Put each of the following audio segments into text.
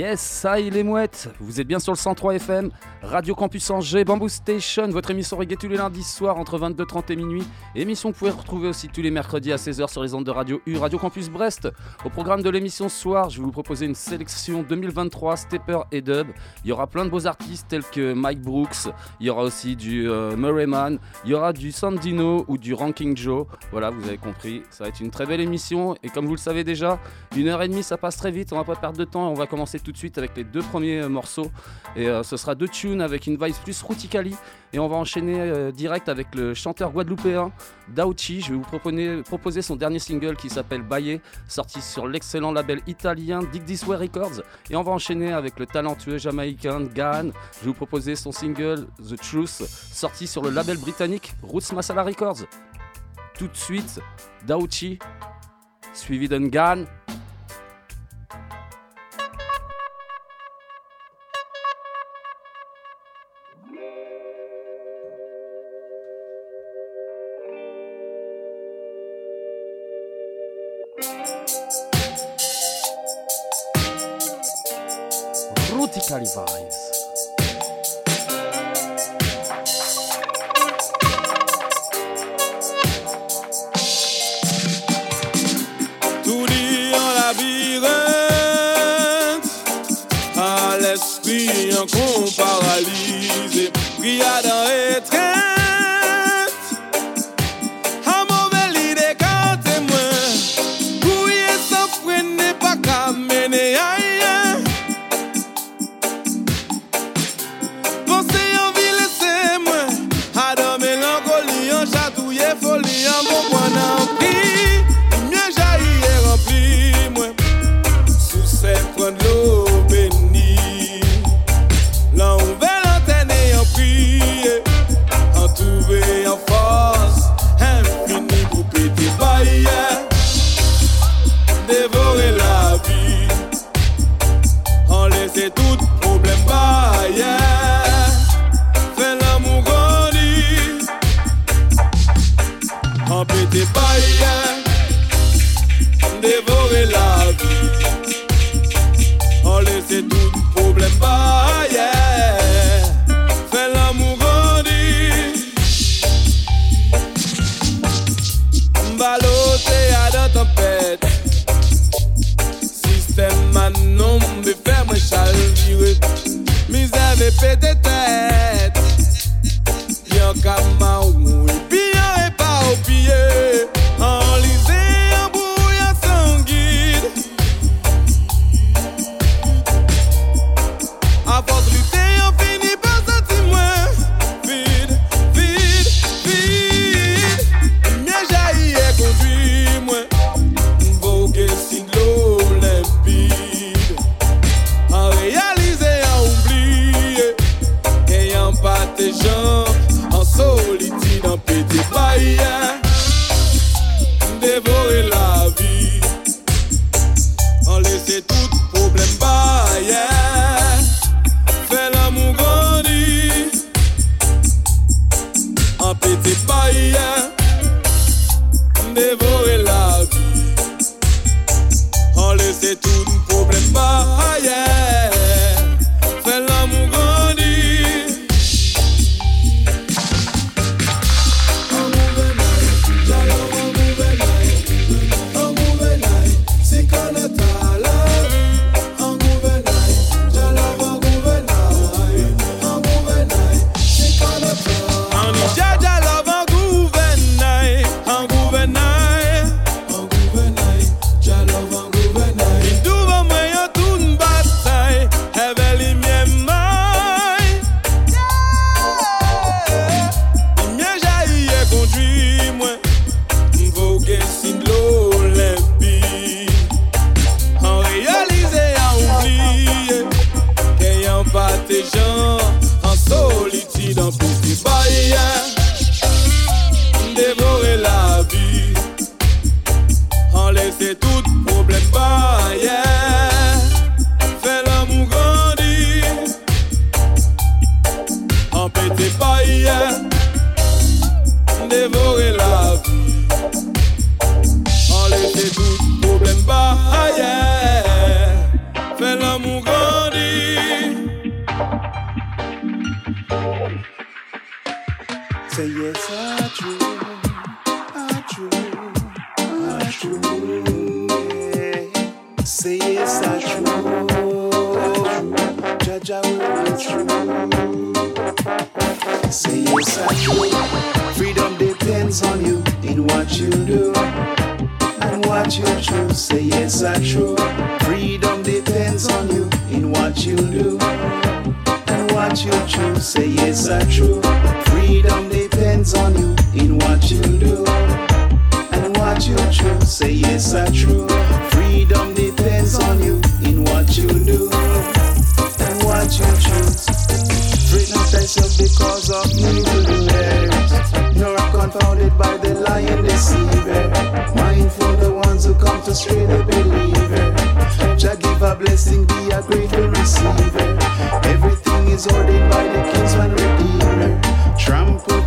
Yes, ça y est les mouettes Vous êtes bien sur le 103 FM, Radio Campus Angers, Bamboo Station, votre émission reggae tous les lundis soirs entre 22h30 et minuit. Émission que vous pouvez retrouver aussi tous les mercredis à 16h sur les ondes de Radio U, Radio Campus Brest. Au programme de l'émission soir, je vais vous proposer une sélection 2023 Stepper et Dub. Il y aura plein de beaux artistes tels que Mike Brooks, il y aura aussi du euh, Murray Man, il y aura du Sandino ou du Ranking Joe. Voilà, vous avez compris, ça va être une très belle émission. Et comme vous le savez déjà, une heure et demie ça passe très vite, on va pas perdre de temps et on va commencer tout de suite avec les deux premiers morceaux. Et euh, ce sera deux tunes avec une vibe plus ruticali. Et on va enchaîner euh, direct avec le chanteur guadeloupéen Dauchi. Je vais vous proposer, proposer son dernier single qui s'appelle Baye, sorti sur l'excellent label italien Dig This Way Records. Et on va enchaîner avec le talentueux jamaïcain Gahan. Je vais vous proposer son single The Truth, sorti sur le label britannique Roots Masala Records. Tout de suite, Dauchi, suivi d'un Gahan. kore la vi An lese tout problem ba ye Fè l'amou grandi Mbalote a dan tempèd Sistem manon be fè mwen chalvire Mizè ve pèdè true. Say yes, I true. Freedom depends on you in what you do and what you choose. Freedom yourself because of evil behaviors. Nor confounded by the lying deceiver. Mindful the ones who come to stray the believer. Jah give a blessing, be a grateful receiver. Everything is ordered by the King's kingsman redeemer. Trample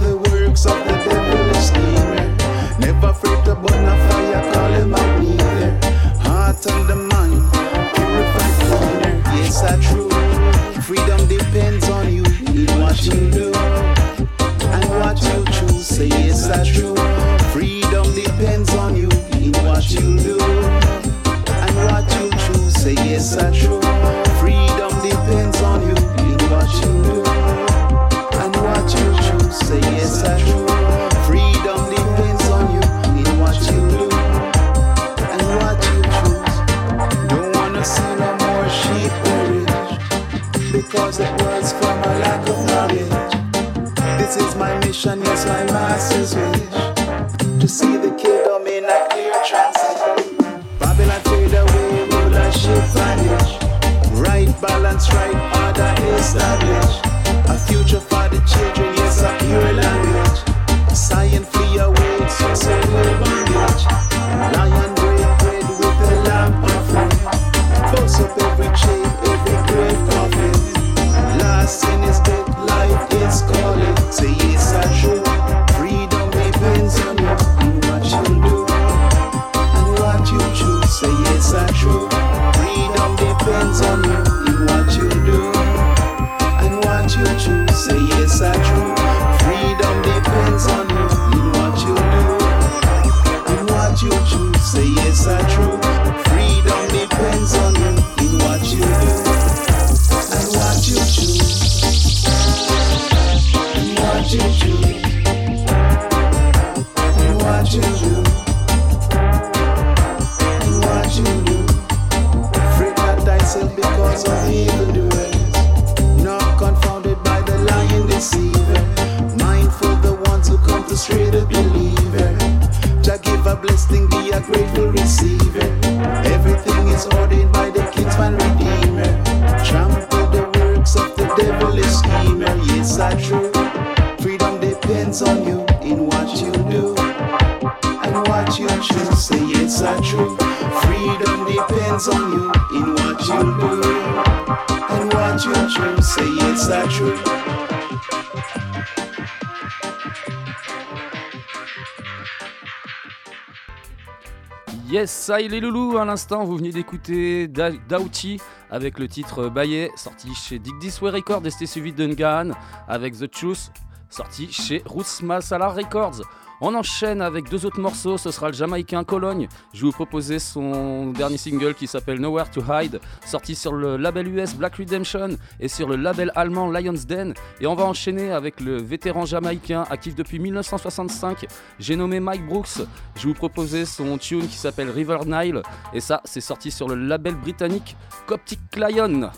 Yes, les loulous, à l'instant vous venez d'écouter da Dauti avec le titre euh, Baillet, sorti chez Dig Disway Records et c'était suivi d'Ungan avec The Choose, sorti chez Roots Masala Records. On enchaîne avec deux autres morceaux, ce sera le Jamaïcain Cologne. Je vais vous proposer son dernier single qui s'appelle Nowhere to Hide, sorti sur le label US Black Redemption et sur le label allemand Lion's Den. Et on va enchaîner avec le vétéran jamaïcain actif depuis 1965, j'ai nommé Mike Brooks. Je vais vous proposer son tune qui s'appelle River Nile et ça c'est sorti sur le label britannique Coptic Lion.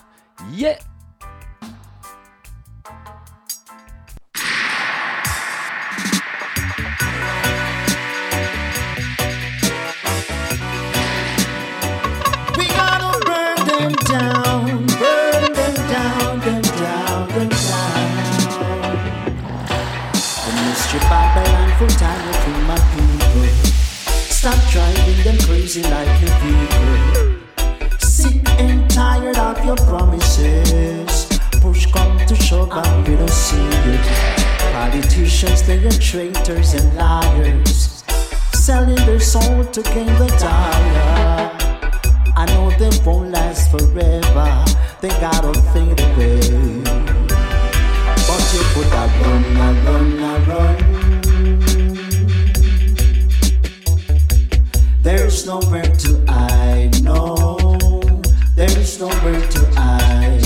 Yeah crazy like your people. Sick and tired of your promises. Push come to shove, and we don't see it. Politicians, they are traitors and liars, selling their soul to gain the dollar. I know they won't last forever. They gotta fade away. But you put a run, a run, a run. There's nowhere to hide, no. There's nowhere to hide.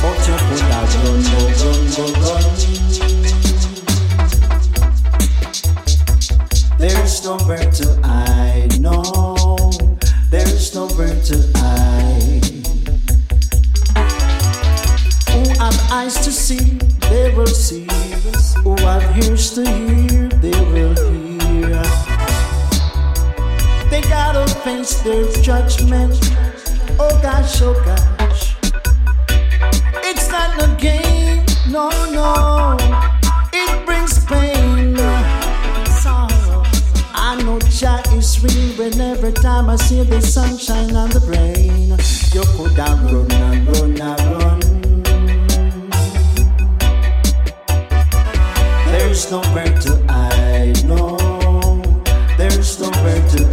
But you put a run, go, run, run. There's nowhere to hide, no. There's nowhere to hide. Who have eyes to see, they will see. Who have ears to hear, they will hear. Gotta face their judgment. Oh gosh, oh gosh. It's not a game, no, no. It brings pain, sorrow. I know Jah is real when every time I see the sunshine on the brain. You could have run and run and run. There's nowhere to hide, no. There's nowhere to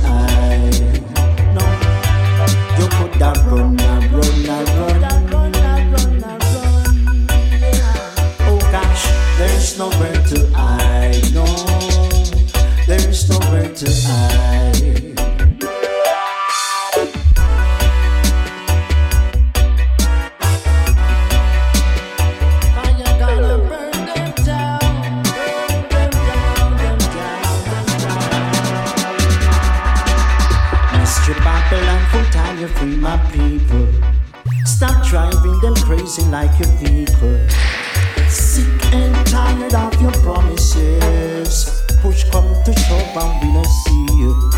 like a vehicle. Sick and tired of your promises. Push come to shove and we don't see you.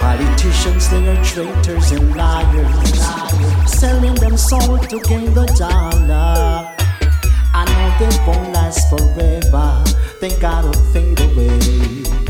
Politicians, they are traitors and liars. Selling them soul to gain the dollar. I know they won't last forever. They gotta fade away.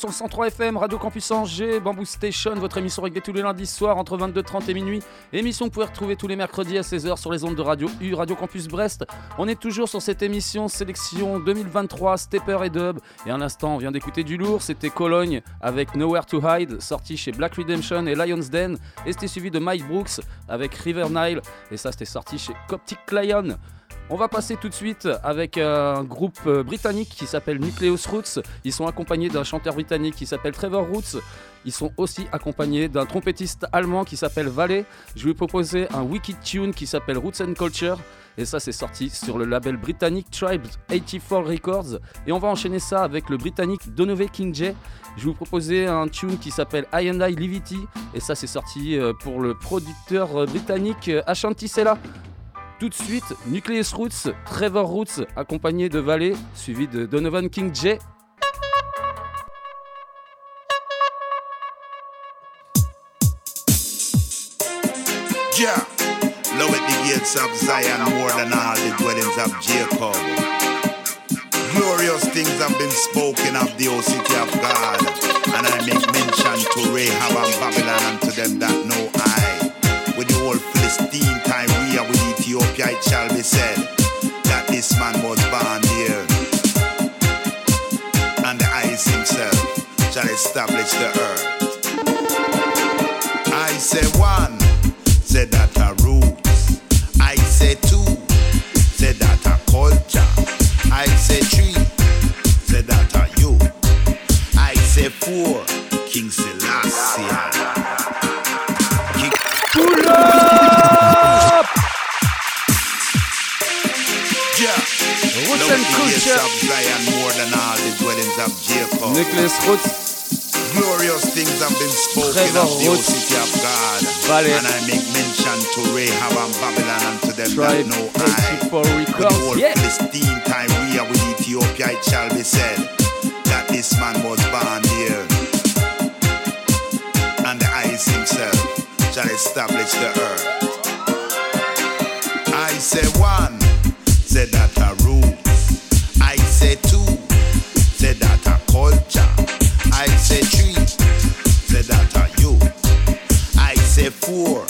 Sur le 103 FM, Radio Campus Angers, Bamboo Station, votre émission réglée tous les lundis soirs entre 22h30 et minuit. Émission que vous pouvez retrouver tous les mercredis à 16h sur les ondes de Radio U, Radio Campus Brest. On est toujours sur cette émission sélection 2023, Stepper et Dub. Et un instant, on vient d'écouter du lourd, c'était Cologne avec Nowhere to Hide, sorti chez Black Redemption et Lion's Den. Et c'était suivi de Mike Brooks avec River Nile. Et ça, c'était sorti chez Coptic Lion. On va passer tout de suite avec un groupe euh, britannique qui s'appelle Nucleus Roots. Ils sont accompagnés d'un chanteur britannique qui s'appelle Trevor Roots. Ils sont aussi accompagnés d'un trompettiste allemand qui s'appelle Valet. Je vais vous proposer un wicked tune qui s'appelle Roots and Culture. Et ça, c'est sorti sur le label britannique Tribes 84 Records. Et on va enchaîner ça avec le britannique Donovan King J. Je vais vous proposer un tune qui s'appelle I and I Livity. Et ça, c'est sorti euh, pour le producteur euh, britannique Ashanti Sella. Tout de suite, Nucleus Roots, Trevor Roots, accompagné de Valet, suivi de Donovan King J. Jah, love at the gates of Zion more than all the dwellings of Jacob. Glorious things have been spoken of the old city of God, and I make mention to Rahab and Babylon and to them that know I. With the whole Philistine, Tyre, with Ethiopia, it shall be said that this man was born here, and the ice himself shall establish the earth. I say one, say that a roots. I say two, say that a culture. I say three, say that a you. I say four, King Selassie. King dwellings of Jacob. Nucleus Roots, Glorious things have been spoken Trevor of the old Roots. city of God. Valet. And I make mention to Rahab and Babylon and to them Tribe that know I. 84 With the Records. whole Yeah. Philistine, Tyre, with Ethiopia, it shall be said that this man was born here. And the ice himself shall establish the earth. I say one, say that a say three, say that a you. I say four,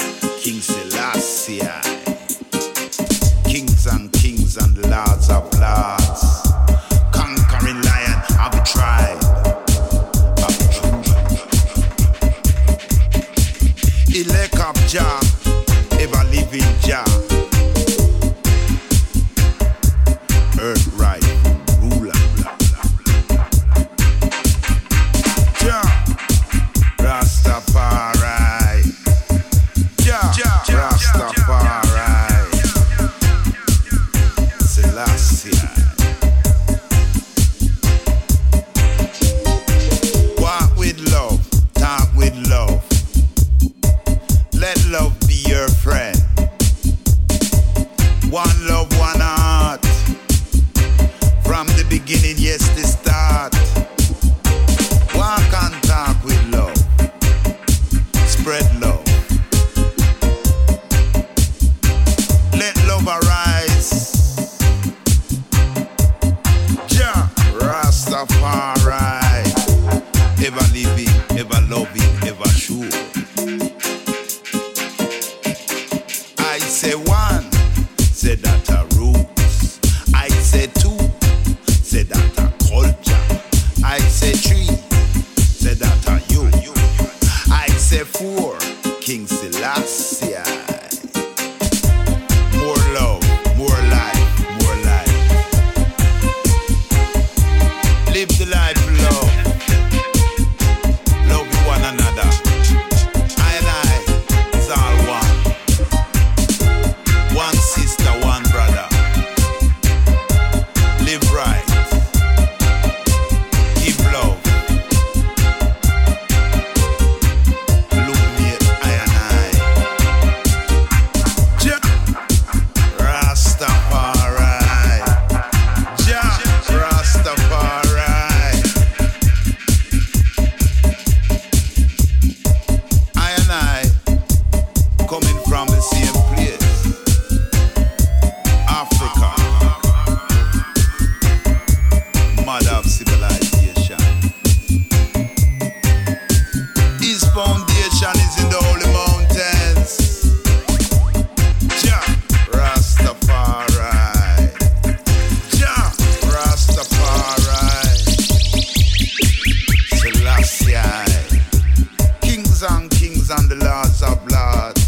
of blood.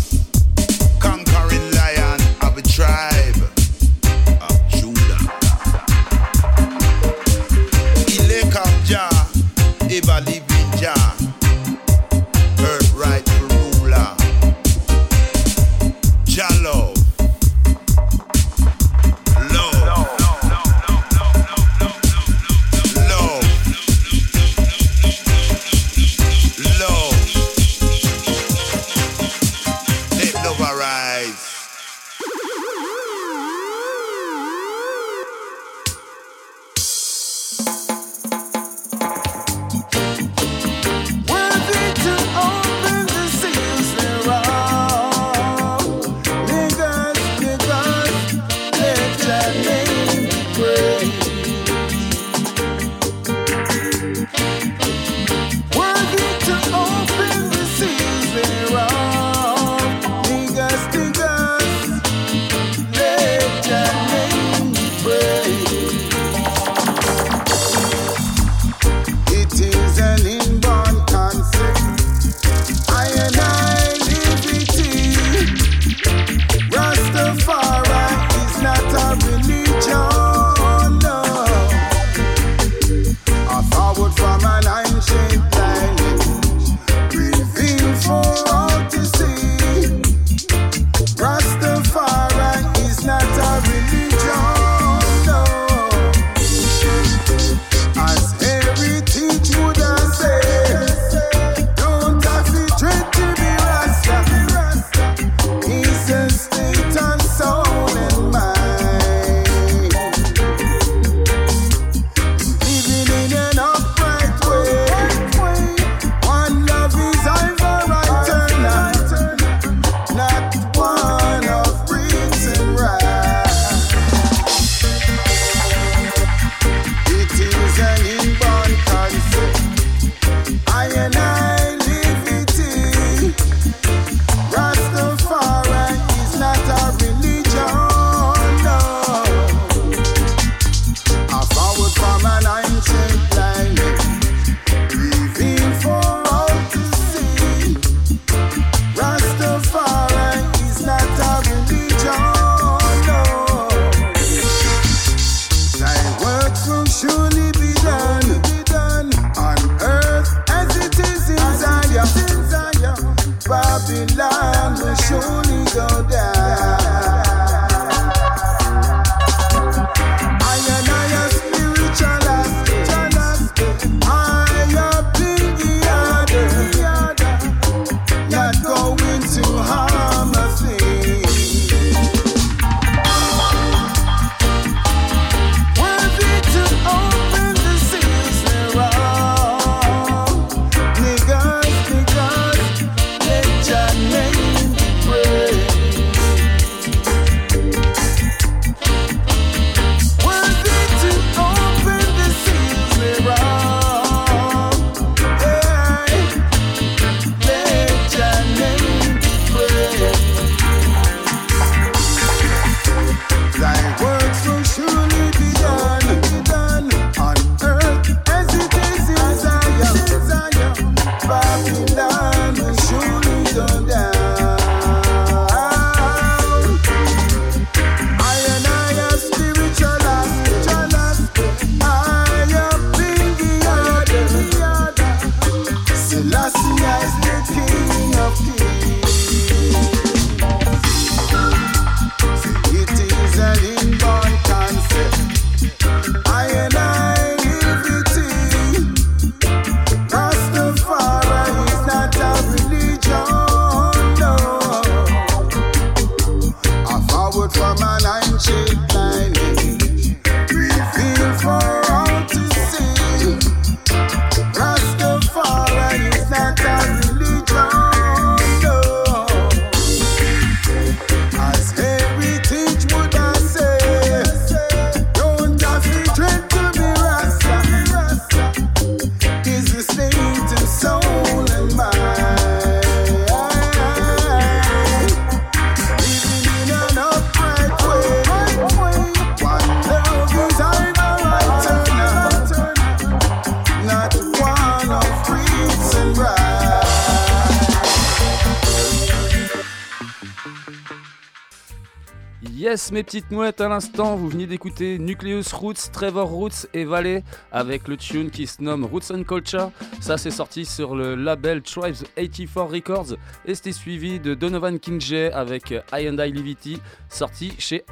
Mes petites mouettes, à l'instant, vous venez d'écouter Nucleus Roots, Trevor Roots et Valley avec le tune qui se nomme Roots and Culture. Ça, c'est sorti sur le label Tribes 84 Records et c'était suivi de Donovan King J avec I and I Livity, sorti chez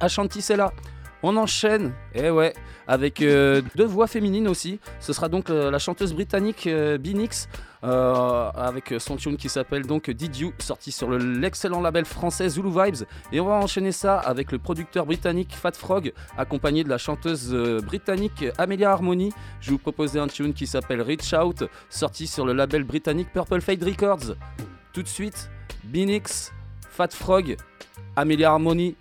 Ashanti Sella. On enchaîne, eh ouais, avec euh, deux voix féminines aussi. Ce sera donc euh, la chanteuse britannique euh, Binix euh, avec son tune qui s'appelle donc Did You, sorti sur l'excellent label français Zulu Vibes. Et on va enchaîner ça avec le producteur britannique Fat Frog, accompagné de la chanteuse britannique Amelia Harmony. Je vais vous proposer un tune qui s'appelle Reach Out, sorti sur le label britannique Purple Fade Records. Tout de suite, Binix, Fat Frog, Amelia Harmony,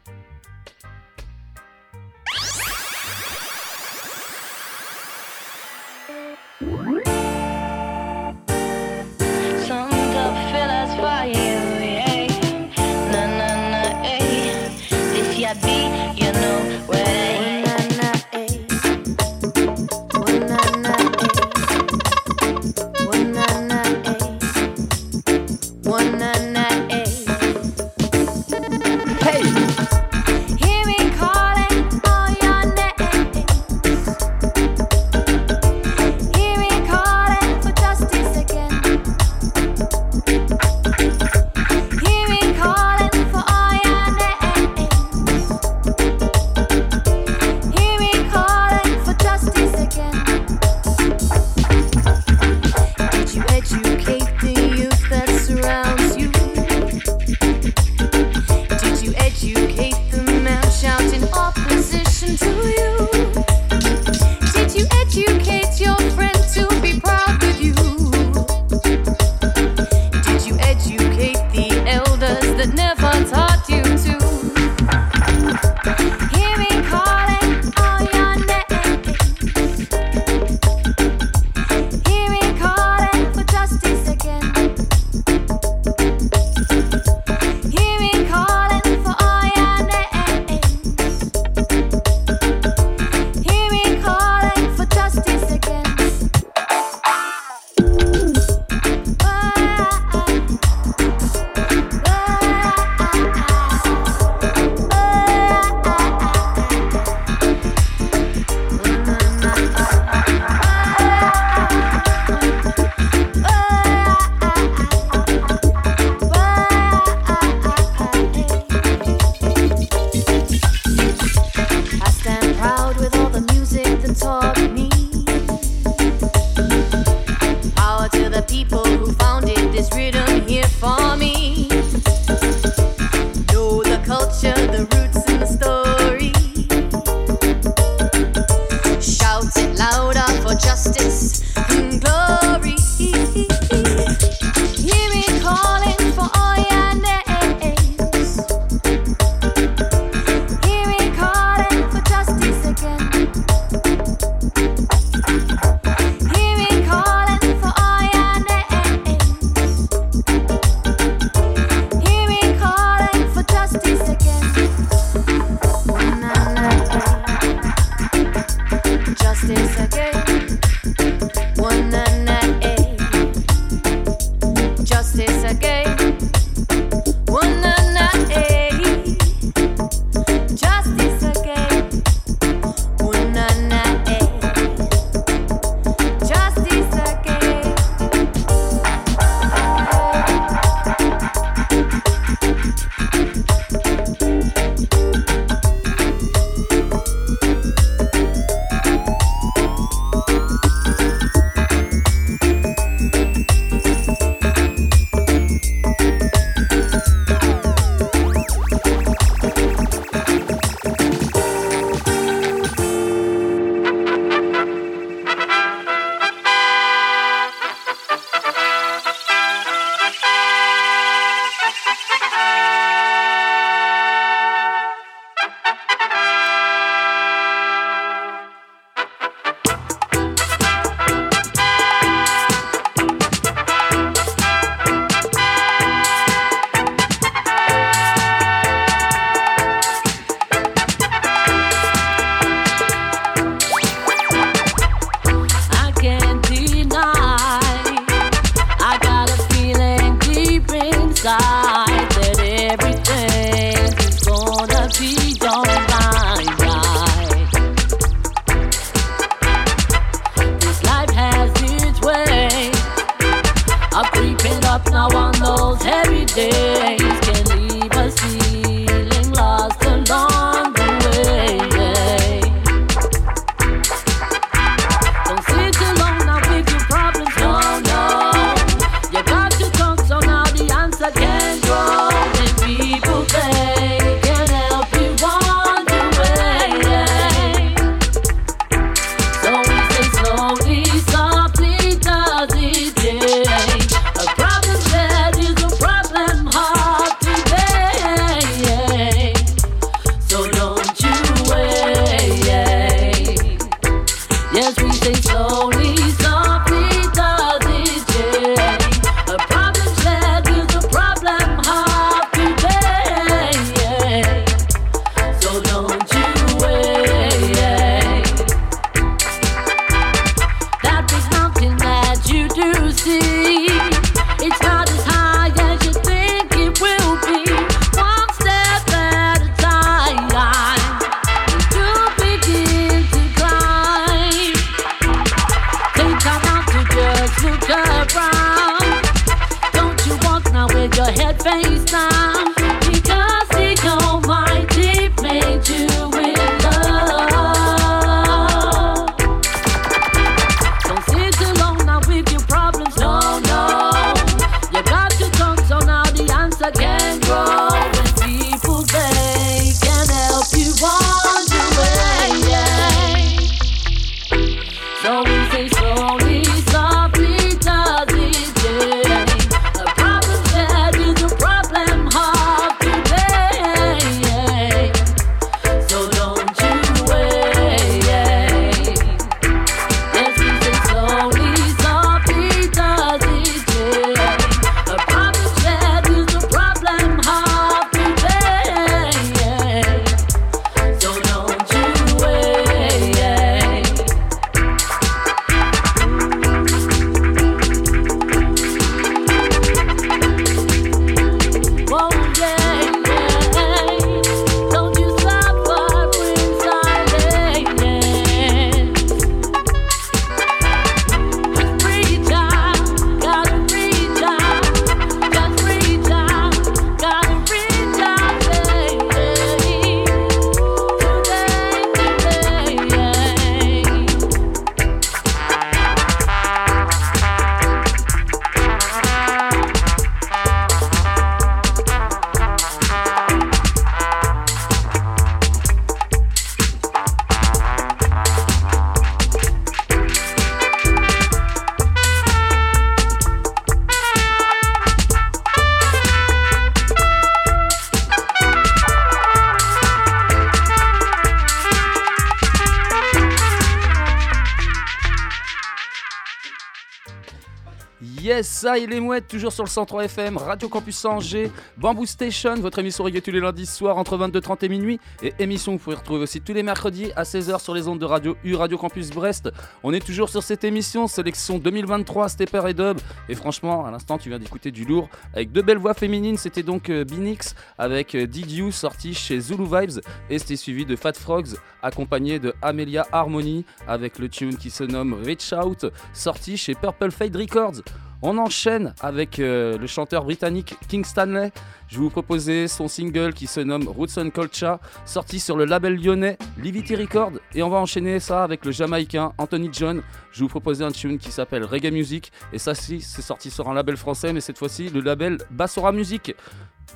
Yes, ça, il est mouette, toujours sur le 103 FM, Radio Campus Angers, Bamboo Station, votre émission reggae tous les lundis soirs entre 22h30 et minuit. Et émission que vous pouvez retrouver aussi tous les mercredis à 16h sur les ondes de Radio U, Radio Campus Brest. On est toujours sur cette émission, sélection 2023, Stepper et Dub. Et franchement, à l'instant, tu viens d'écouter du lourd avec deux belles voix féminines. C'était donc euh, Binix avec euh, Did You, sorti chez Zulu Vibes. Et c'était suivi de Fat Frogs, accompagné de Amelia Harmony avec le tune qui se nomme Reach Out, sorti chez Purple Fade Records. On enchaîne avec euh, le chanteur britannique King Stanley. Je vais vous proposer son single qui se nomme Roots and Culture, sorti sur le label lyonnais Livity Records. Et on va enchaîner ça avec le jamaïcain Anthony John. Je vais vous proposer un tune qui s'appelle Reggae Music. Et ça, si, c'est sorti sur un label français, mais cette fois-ci le label Bassora Music.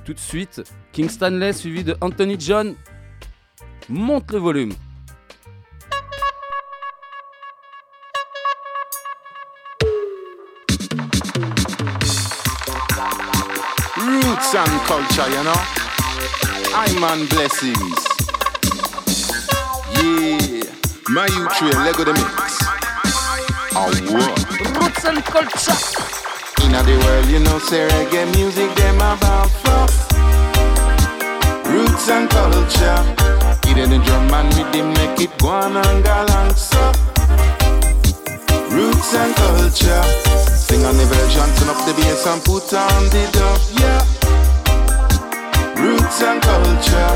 Tout de suite, King Stanley suivi de Anthony John. Monte le volume. Roots and culture, you know. I'm on blessings. Yeah, my youth train, Lego the mix. Oh, what? Roots and Culture. In the world, you know, say reggae music, them about fluff. Roots and culture. Give them the drum and rhythm, make it go on and galang so. Roots and culture. Sing on the version, turn up the bass and put on the dub, yeah roots and culture.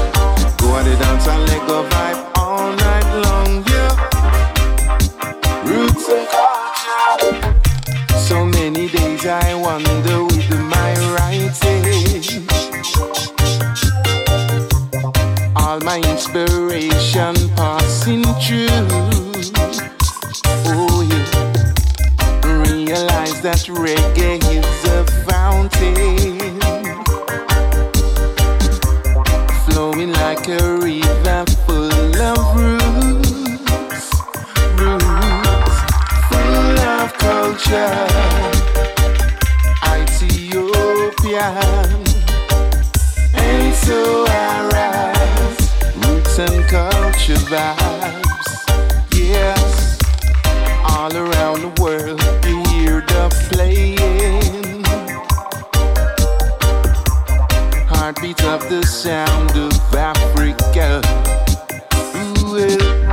Go on the dance and let go vibe all night long, yeah. Roots and culture. So many days I wonder with my writing. All my inspiration passing through. Oh yeah. Realize that reggae is a fountain. Ethiopian. And so roots and culture vibes. Yes, all around the world you hear the playing. Heartbeat of the sound of Africa. Eh.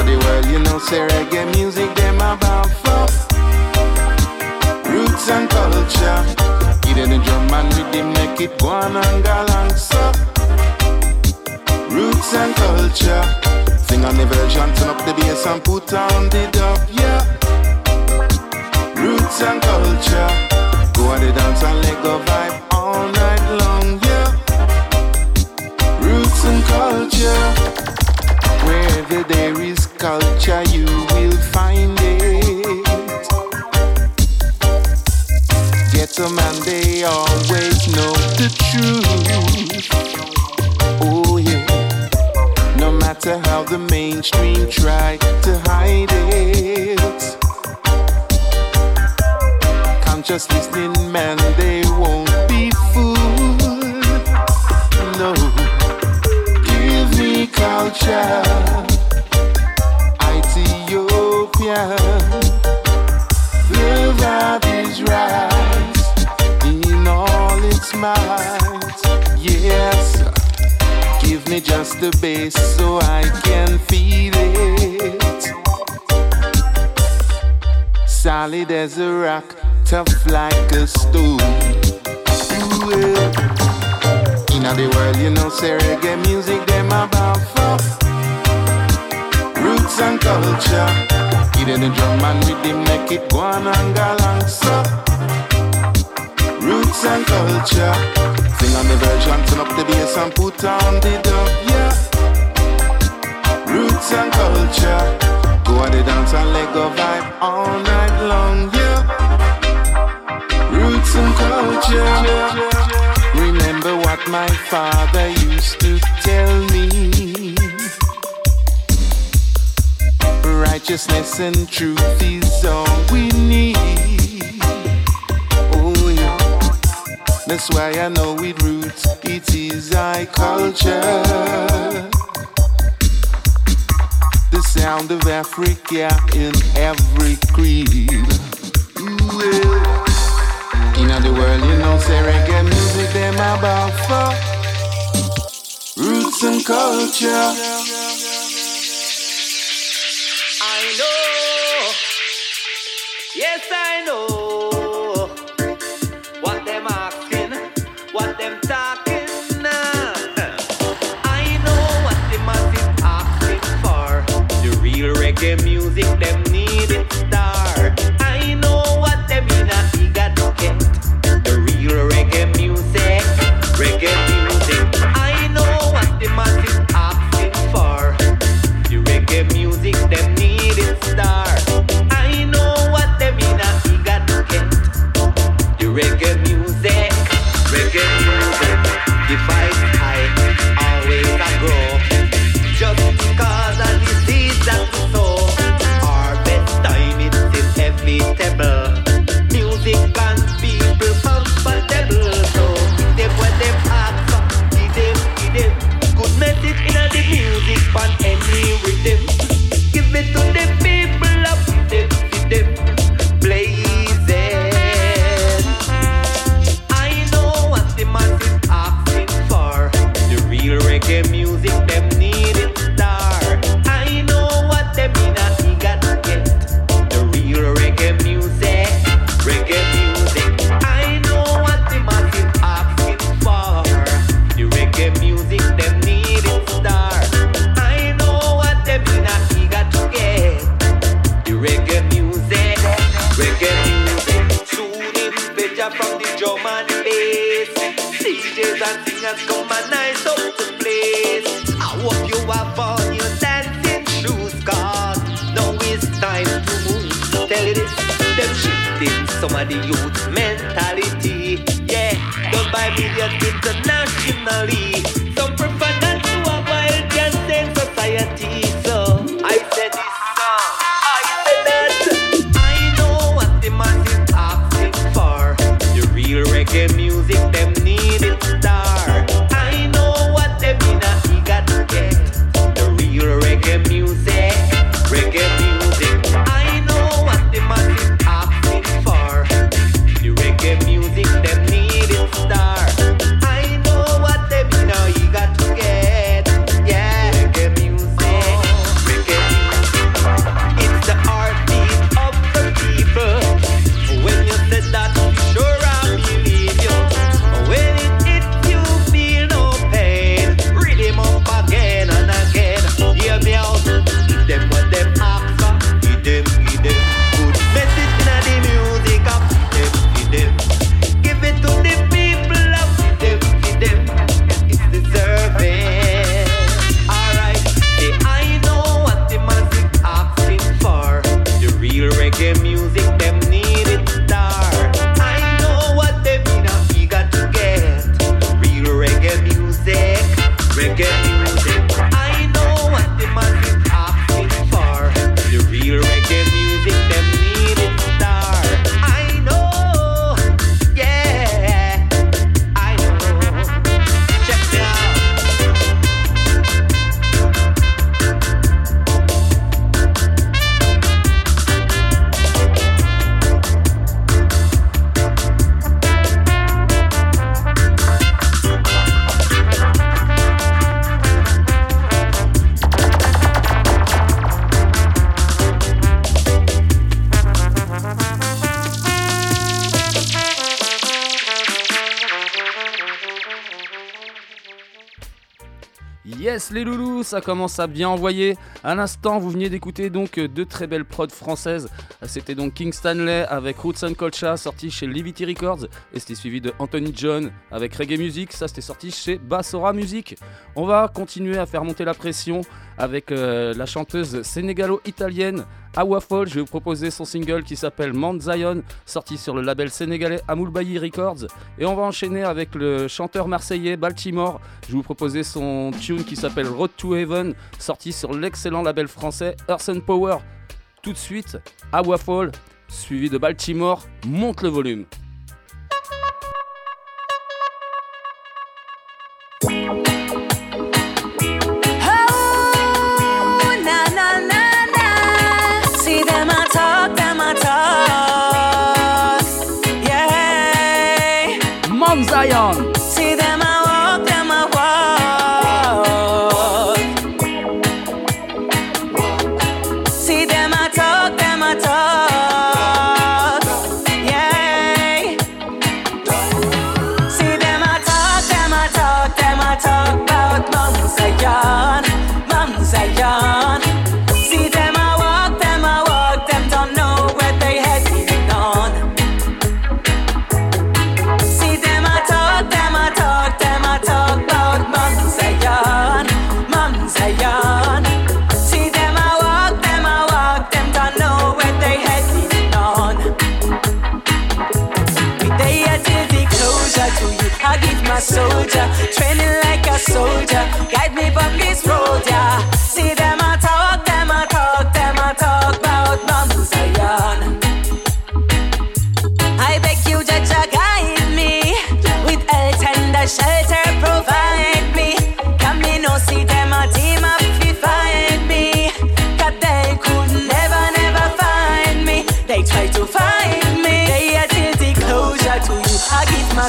The world, you know, say reggae music, them about for and rhythm, make it go and go along so. Roots and culture. Sing on the version, turn up the bass and put on the dub, yeah. Roots and culture. Go on the dance and let go vibe all night long, yeah. Roots and culture. Wherever there is culture, you will find it. A man, they always know the truth. Oh, yeah. No matter how the mainstream try to hide it. Conscious listening, man, they won't be fooled. No. Give me culture. Ethiopia. Vibe is right might. Yes, give me just the bass so I can feel it. Solid as a rock, tough like a stone. Ooh. In the world, you know, say reggae music, them about for roots and culture. Them the drum and rhythm, make it go on and go so. Roots and culture. Sing on the version, turn up the bass and put on the dub, yeah. Roots and culture. Go on the dance and let go vibe all night long, yeah. Roots and culture. Remember what my father used to tell me. Righteousness and truth is all we need. That's why I know with roots it is our culture. The sound of Africa in every creed. In the world, you know, say reggae music, them about for roots and culture. I know, yes I know what them talking. I know what the masses asking for. The real reggae music them music ça commence à bien envoyer. À l'instant, vous veniez d'écouter donc deux très belles prods françaises. C'était donc King Stanley avec Roots and Colcha, sorti chez Livity Records. Et c'était suivi de Anthony John avec Reggae Music. Ça, c'était sorti chez Bassora Music. On va continuer à faire monter la pression avec euh, la chanteuse sénégalo-italienne Awa je vais vous proposer son single qui s'appelle Mount Zion, sorti sur le label sénégalais Amoulbayi Records. Et on va enchaîner avec le chanteur marseillais Baltimore. Je vais vous proposer son tune qui s'appelle Road to Heaven, sorti sur l'excellent label français Earth and Power. Tout de suite, Awa suivi de Baltimore, monte le volume.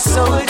soul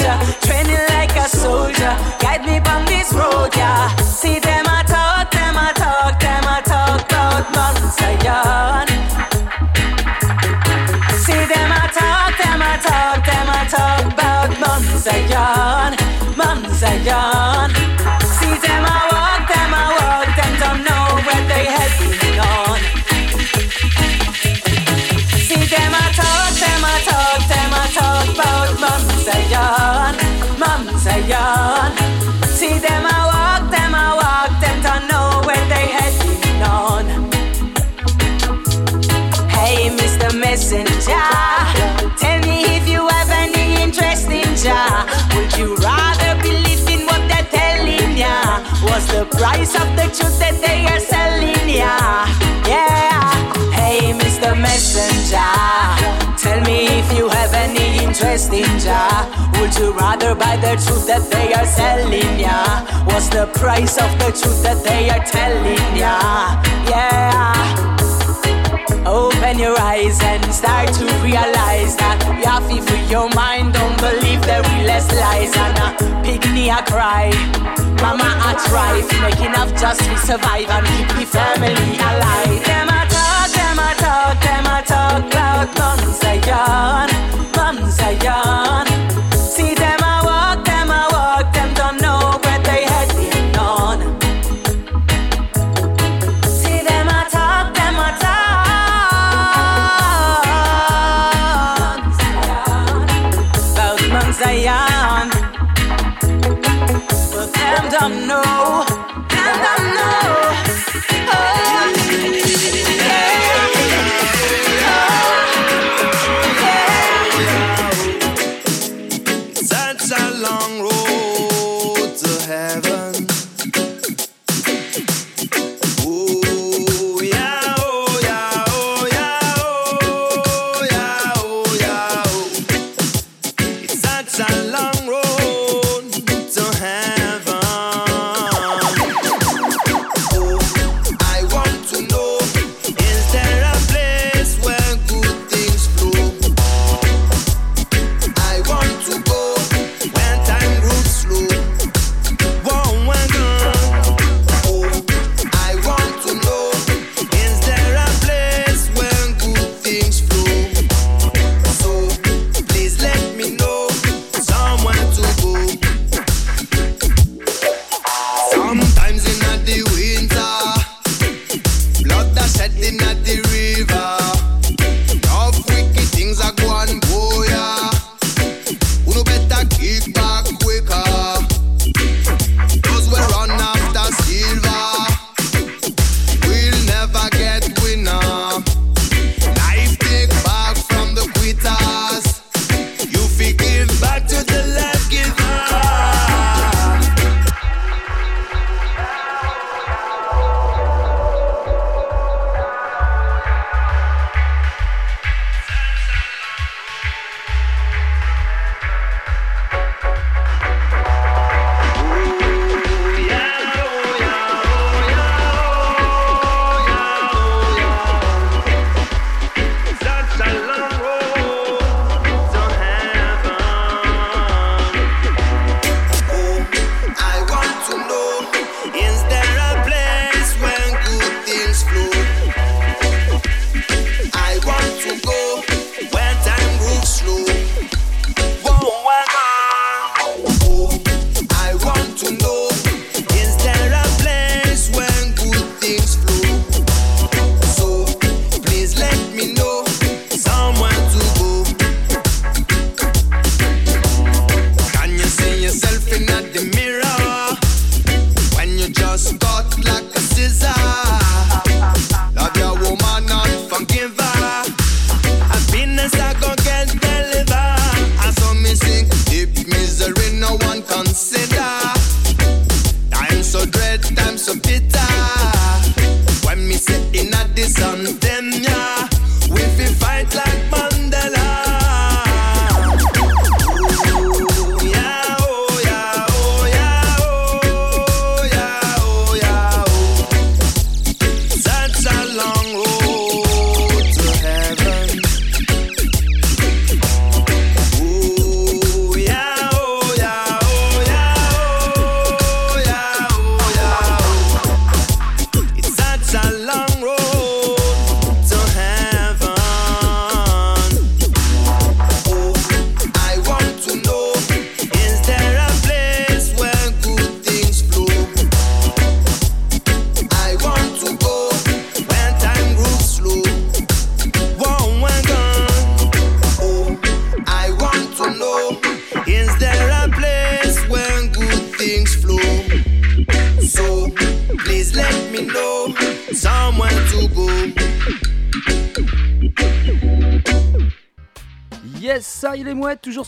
Eyes of the truth that they are selling, yeah, yeah. Hey, Mr. Messenger, tell me if you have any interest in Jah. Would you rather buy the truth that they are selling, yeah? What's the price of the truth that they are telling, yeah, yeah? Open your eyes and start to realize that you have to for your mind. Don't believe there we less lies. And a pygmy I cry, mama I try. to Make enough just to survive and keep the family alive. Them I talk, them I talk, them I talk loud. Mums a mums a.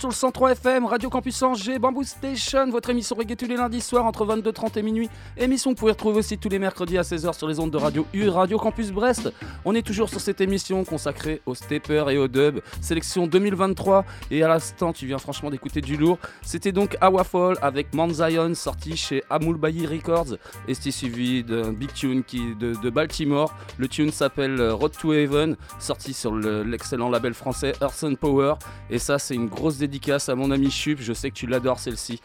sur le 103 FM, Radio Campus Angers, Bamboo Station, votre émission reggae tous les lundis soirs entre 22h30 et minuit. Émission que vous pouvez retrouver aussi tous les mercredis à 16h sur les ondes de Radio U, Radio Campus Brest. On est toujours sur cette émission consacrée au stepper et au dub, sélection 2023. Et à l'instant, tu viens franchement d'écouter du lourd. C'était donc Awafall avec Man Zion, sorti chez Amul Bayi Records. Et c'était suivi d'un big tune qui, de, Baltimore. Le tune s'appelle euh, Road to Heaven, sorti sur le- l'excellent label français Earth and Power. Et ça, c'est une grosse dédicace à mon ami Chup. Je sais que tu l'adores celle-ci.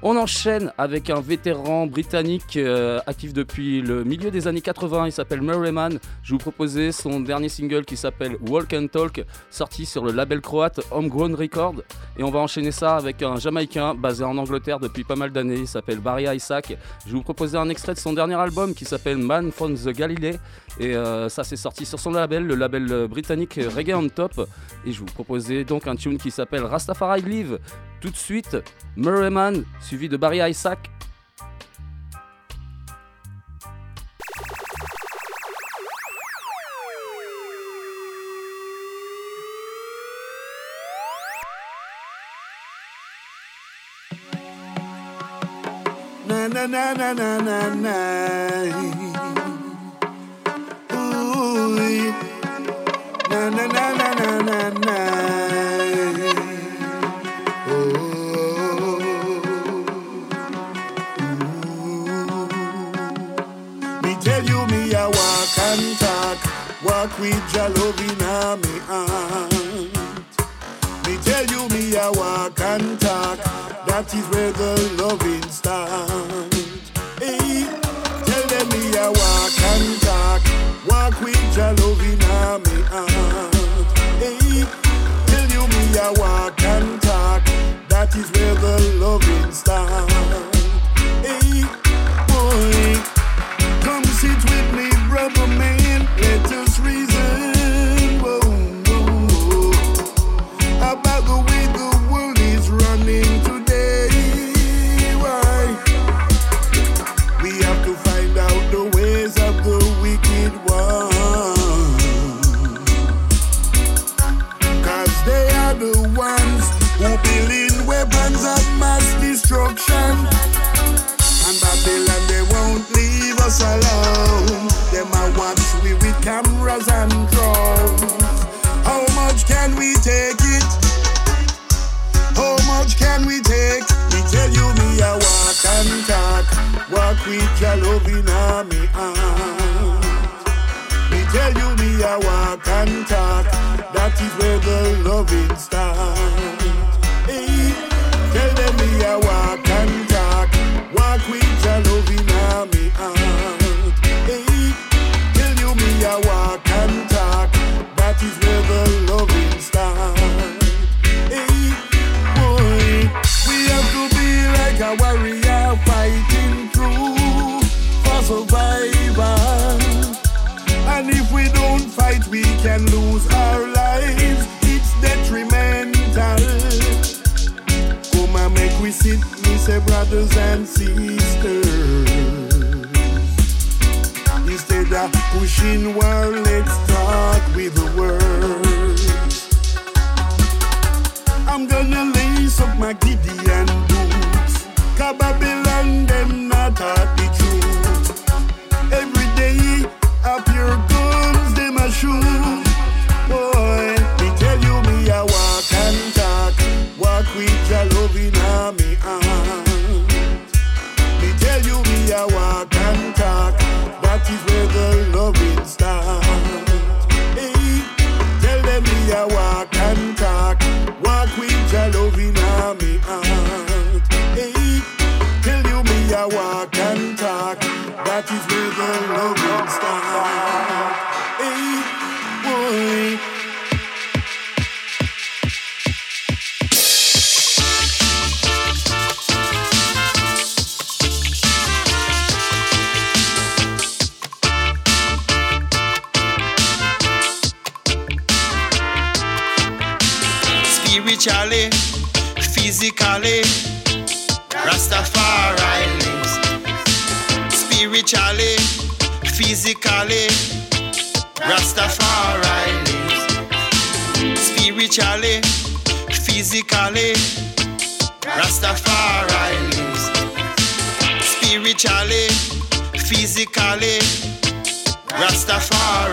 On enchaîne avec un vétéran britannique euh, actif depuis le milieu des années 80. Il s'appelle Murray Man. Je vous proposais son dernier single qui s'appelle Walk and Talk, sorti sur le label croate Homegrown Record. Et on va enchaîner ça avec un Jamaïcain basé en Angleterre depuis pas mal d'années. Il s'appelle Barry Isaac. Je vous proposer un extrait de son dernier album qui s'appelle Man from the Galilee. Et euh, ça, c'est sorti sur son label, le label euh, britannique Reggae on Top. Et je vous proposais donc un tune qui s'appelle Rastafari Live. Tout de suite, Murray Man, suivi de Barry Isaac. Walk with your love in me hand. Me tell you me a walk and talk, that is where the loving start. Hey, tell them me a walk and talk, walk with your loving a me hand. Hey, tell you me a walk and talk, that is where the loving start. Hey, boy. Come sit with With your loving army hand. Me tell you me a walk and talk. That is where the loving start. Lose our lives. It's detrimental. Come and make we sit, me say brothers and sisters. Instead of pushing war, let's talk with the words. I'm gonna lace up my Gideon boots. Cause Babylon, them not taught physically, Rastafari lives. Spiritually, physically, Rastafari lives. spiritually, physically, Rastafari lives. Spiritually, physically, Rastafari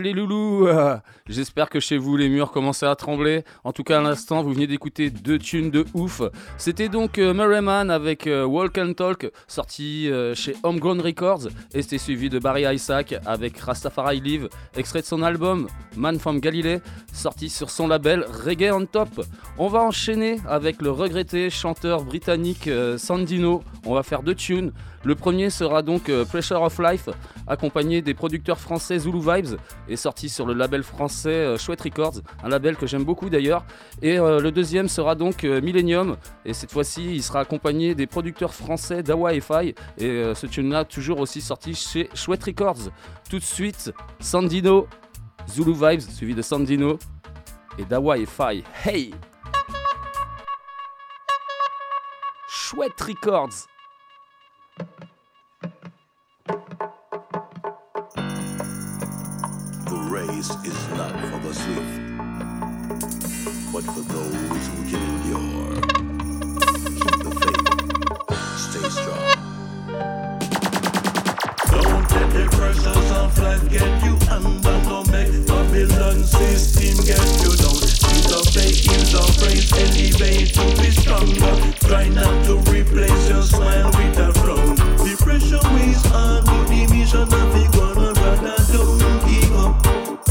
les Que chez vous, les murs commencent à trembler. En tout cas, à l'instant, vous venez d'écouter deux tunes de ouf. C'était donc euh, Murray Man avec euh, Walk and Talk, sorti euh, chez Homegrown Records. Et c'était suivi de Barry Isaac avec Rastafari Live, extrait de son album Man from Galilee, sorti sur son label Reggae on Top. On va enchaîner avec le regretté chanteur britannique euh, Sandino. On va faire deux tunes. Le premier sera donc Pressure of Life, accompagné des producteurs français Zulu Vibes, et sorti sur le label français euh, Chouette Records, un label que j'aime beaucoup d'ailleurs. Et euh, le deuxième sera donc euh, Millennium, et cette fois-ci il sera accompagné des producteurs français Dawa Fi, et ce tune-là toujours aussi sorti chez Chouette Records. Tout de suite, Sandino, Zulu Vibes, suivi de Sandino et Dawa Fi. Hey! Chouette Records. The race is not for the swift, but for those who can endure. Keep the faith, stay strong. Don't let the pressures of life get you under. No make Babylon system get you down. Disobey, disobey, elevate to be stronger. Try not to replace your smile with a frown. The pressure weighs on you, the mission of it gonna run. Don't give up.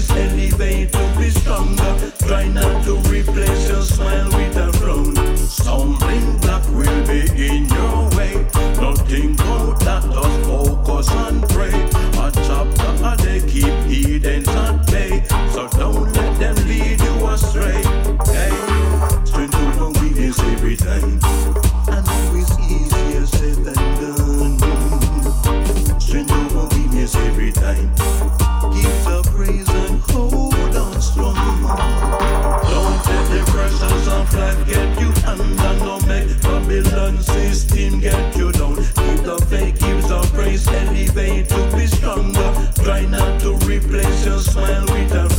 face elevate to be stronger. Try not to replace your smile with a frown. Something that will be in your way. Nothing good that does focus on smile with a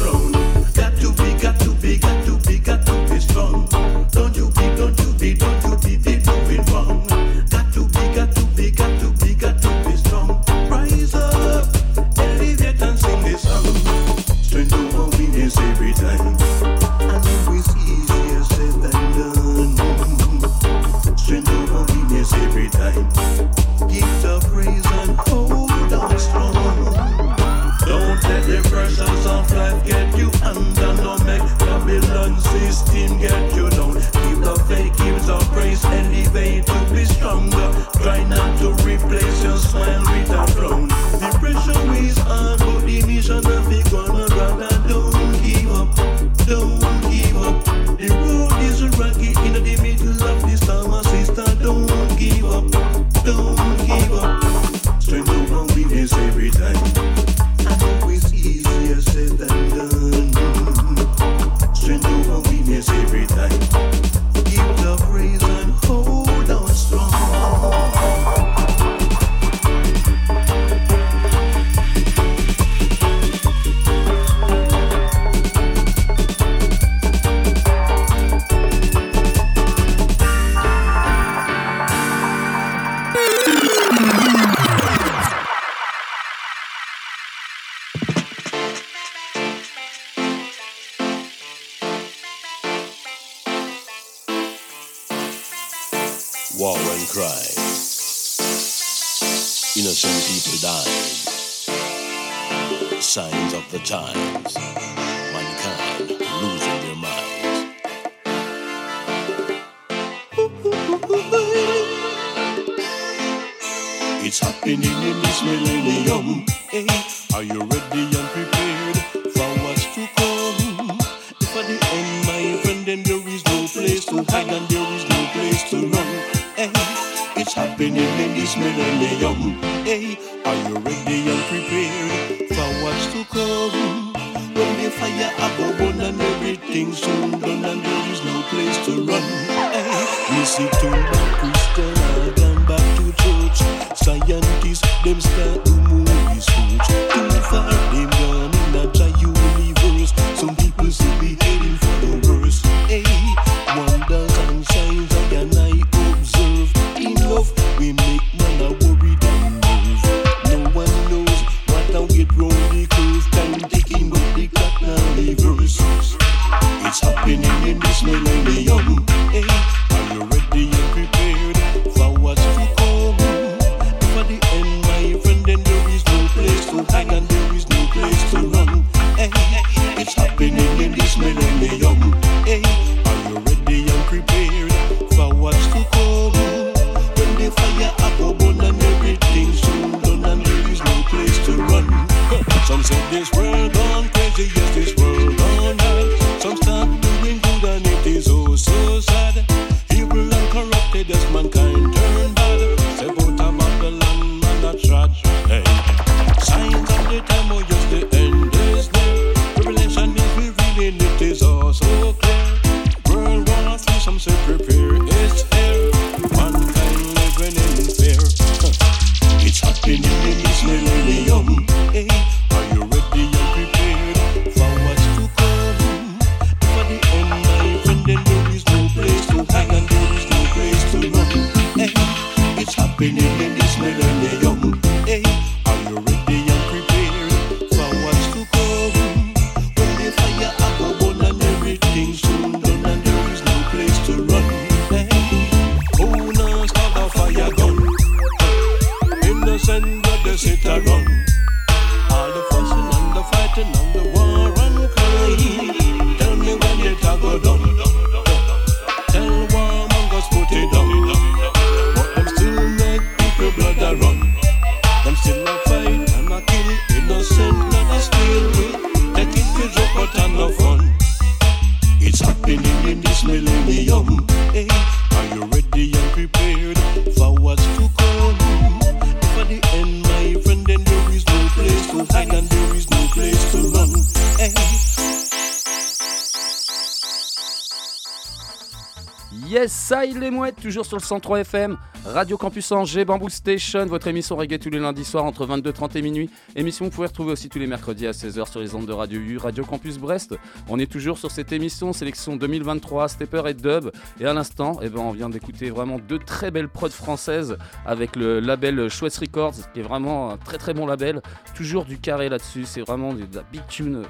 toujours sur le 103 FM, Radio Campus Angers, Bamboo Station, votre émission reggae tous les lundis soirs entre 22h30 et minuit. Émission que vous pouvez retrouver aussi tous les mercredis à 16h sur les ondes de Radio U, Radio Campus Brest. On est toujours sur cette émission, sélection 2023, Stepper et Dub. Et à l'instant, eh ben, on vient d'écouter vraiment deux très belles prods françaises avec le label Chouette Records, qui est vraiment un très très bon label. Toujours du carré là-dessus, c'est vraiment de la big tune.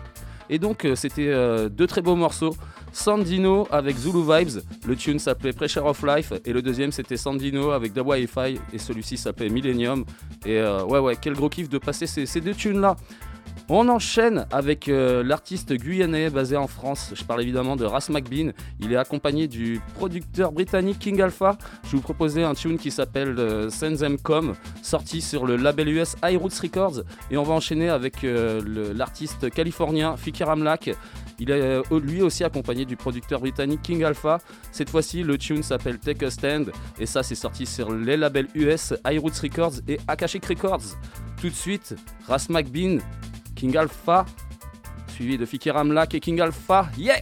Et donc, euh, c'était euh, deux très beaux morceaux. Sandino avec Zulu Vibes, le tune s'appelait Pressure of Life, et le deuxième c'était Sandino avec The Wi-Fi, et celui-ci s'appelait Millennium. Et euh, ouais, ouais, quel gros kiff de passer ces, deux tunes là. On enchaîne avec euh, l'artiste guyanais basé en France. Je parle évidemment de Ras McBean. Il est accompagné du producteur britannique King Alpha. Je vais vous proposer un tune qui s'appelle euh, Send Come, sorti sur le label US High Roots Records. Et on va enchaîner avec euh, l'artiste californien Fikir Amlak. Il est euh, lui aussi accompagné du producteur britannique King Alpha. Cette fois-ci, le tune s'appelle Take a Stand. Et ça, c'est sorti sur les labels US High Roots Records et Akashic Records. Tout de suite, Ras McBean, King Alpha, suivi de Fikir Amlak et King Alpha. Yeah!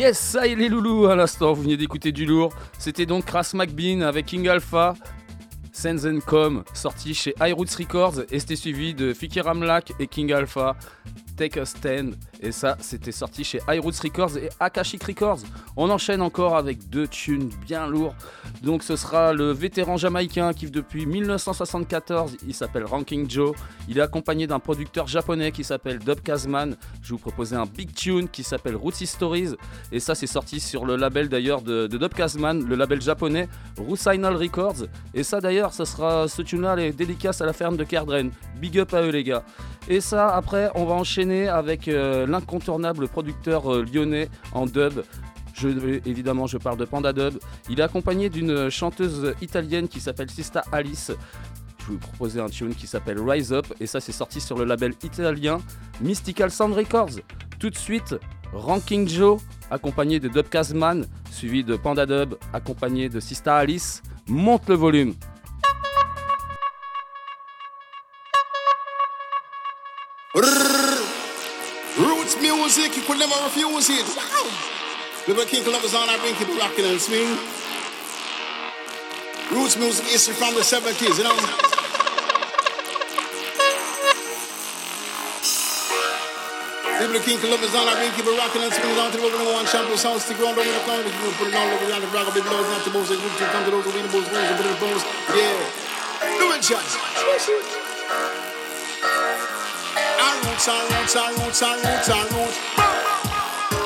Yes, ça et les loulous à l'instant, vous venez d'écouter du lourd. C'était donc Crass McBean avec King Alpha, Sense and Com, sorti chez High Roots Records, et c'était suivi de Fikir Amlak et King Alpha, Take a Stand. Et ça, c'était sorti chez High Roots Records et Akashic Records. On enchaîne encore avec deux tunes bien lourds. Donc ce sera le vétéran jamaïcain qui depuis 1974, il s'appelle Ranking Joe. Il est accompagné d'un producteur japonais qui s'appelle Dub Kazman. Je vous proposer un big tune qui s'appelle Roots Stories. Et ça, c'est sorti sur le label d'ailleurs de, de Dub Kazman, le label japonais Rusainal Records. Et ça d'ailleurs, ça sera ce tune-là, les dédicaces à la ferme de Kerdren. Big up à eux les gars. Et ça, après, on va enchaîner avec euh, l'incontournable producteur euh, lyonnais en dub. Je, évidemment, je parle de Panda Dub. Il est accompagné d'une chanteuse italienne qui s'appelle Sista Alice. Je vais vous proposer un tune qui s'appelle Rise Up. Et ça, c'est sorti sur le label italien Mystical Sound Records. Tout de suite, Ranking Joe, accompagné de Dub Kazman, suivi de Panda Dub, accompagné de Sista Alice. Monte le volume. Music, you could never refuse it. Little King Columbus on, I bring keep rocking and swing. Roots music is from the 70s, you know. Little King Columbus on, I bring keep rocking and swing. On to the number one shampoo sound, stick around over the corner. You can put it on over around the rock, big blows, not the most. They to come to those who read the most, and put it in the bones. Yeah. Do it, Jazz roots and roots and roots and roots and roots.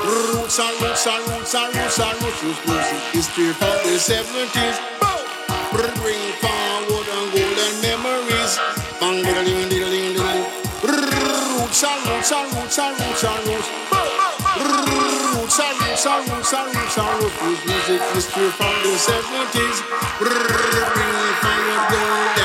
Roots and roots and roots and roots and roots. Roots music is straight from the seventies. Bring forward and golden memories. Bang diddle ding diddle ding diddle. Roots and roots and roots and roots and roots. Roots and roots and roots and roots and roots. Roots music is straight from the seventies. Bring forward and golden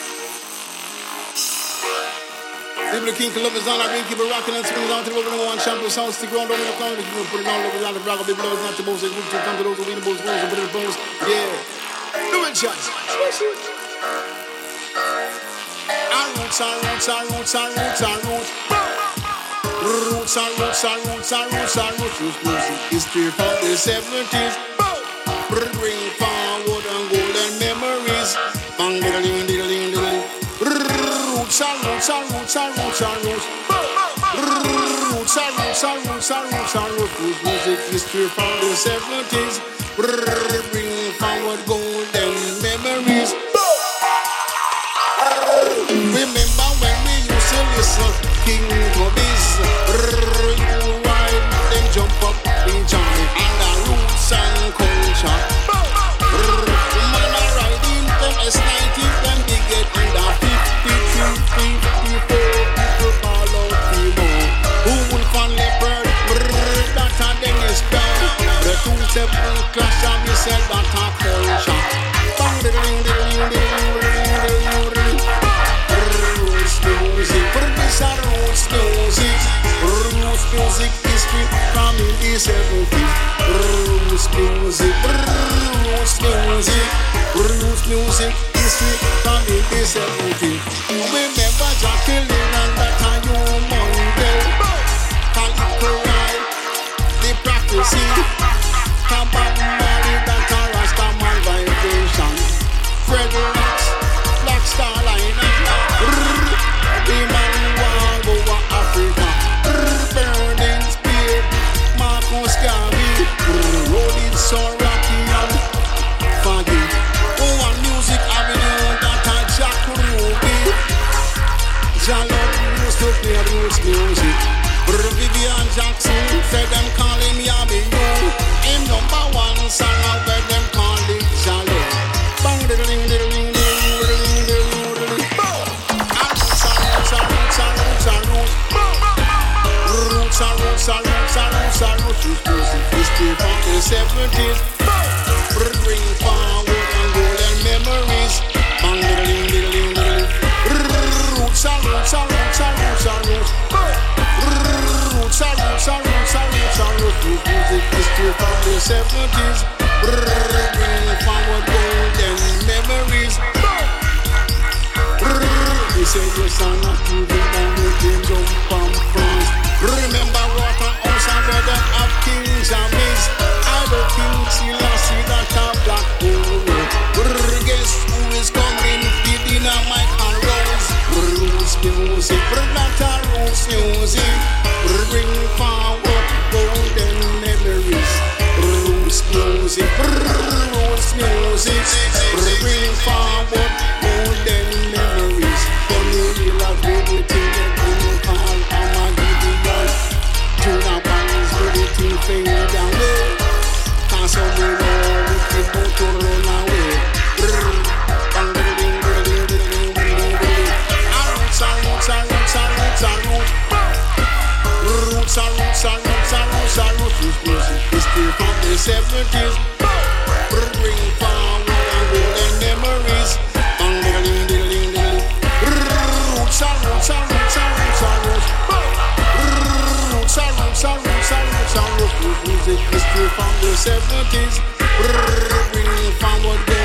Hey! Little King Columbus on, I bring keep rocking and swing. On to the number one shampoo sound, stick around over the corner. You put it on over around the rock, big blows, not the most. They to come to those who the most, and it in the bones. Yeah. Do it, Jazz. Our roots, our roots, our roots, our roots, our roots. Roots, our roots, our roots, our roots, our roots. Roots music history from the 70s. Bring forward and golden memories. Bang, diddling, diddling and roots and roots and roots and roots. Roots and roots and roots and roots and roots. Music history from the 70s. Bring forward golden memories. Remember when we used to listen King Cody. music history from the 70s. We found what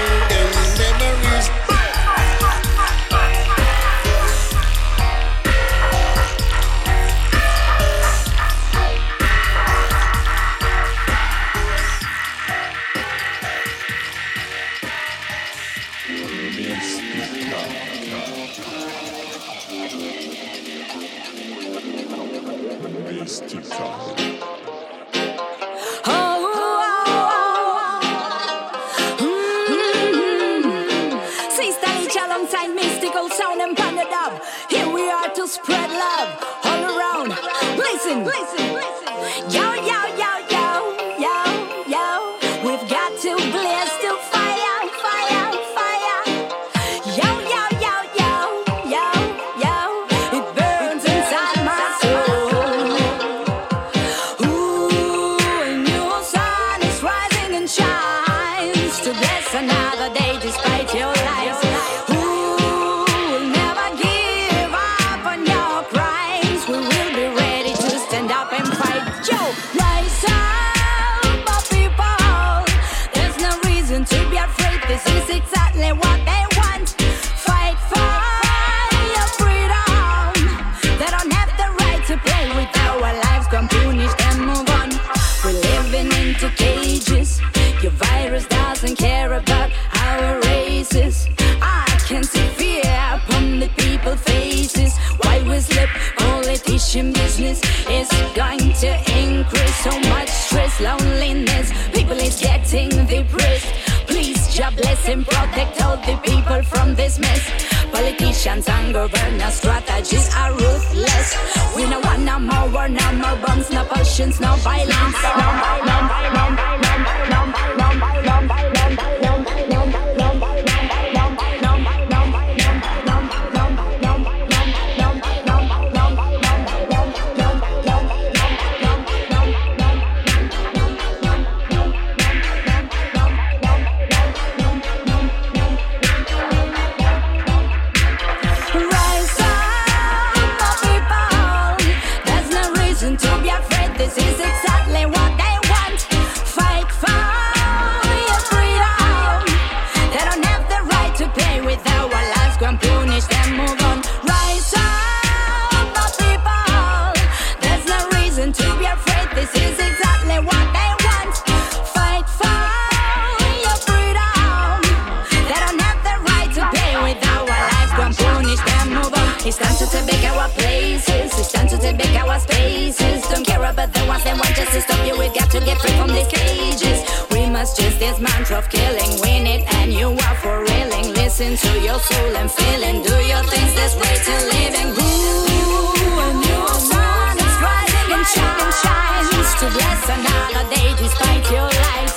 your soul and feeling. Do your things. There's way to living. Ooh, a new sun is rising and shine, shines to bless another day despite your life.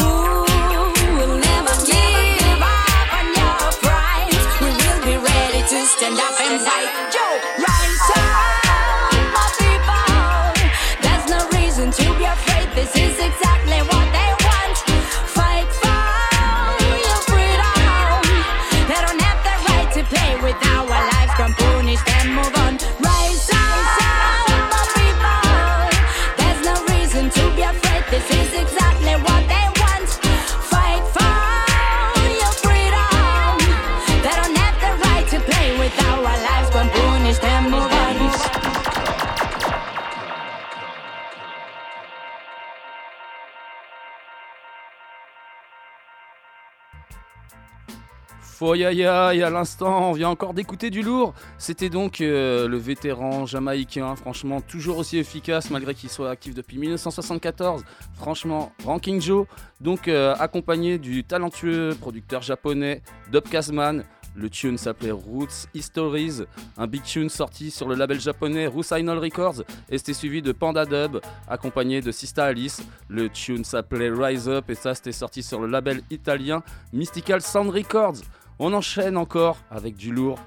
Ooh, we'll never give up on your pride. We will be ready to stand up and fight. Joe, Foyaya, et à l'instant, on vient encore d'écouter du lourd. C'était donc euh, le vétéran jamaïcain, franchement, toujours aussi efficace malgré qu'il soit actif depuis 1974. Franchement, Ranking Joe, donc euh, accompagné du talentueux producteur japonais Dub Kazman. Le tune s'appelait Roots Histories, un big tune sorti sur le label japonais Rusainol Records et c'était suivi de Panda Dub accompagné de Sista Alice. Le tune s'appelait Rise Up et ça c'était sorti sur le label italien Mystical Sound Records. On enchaîne encore avec du lourd.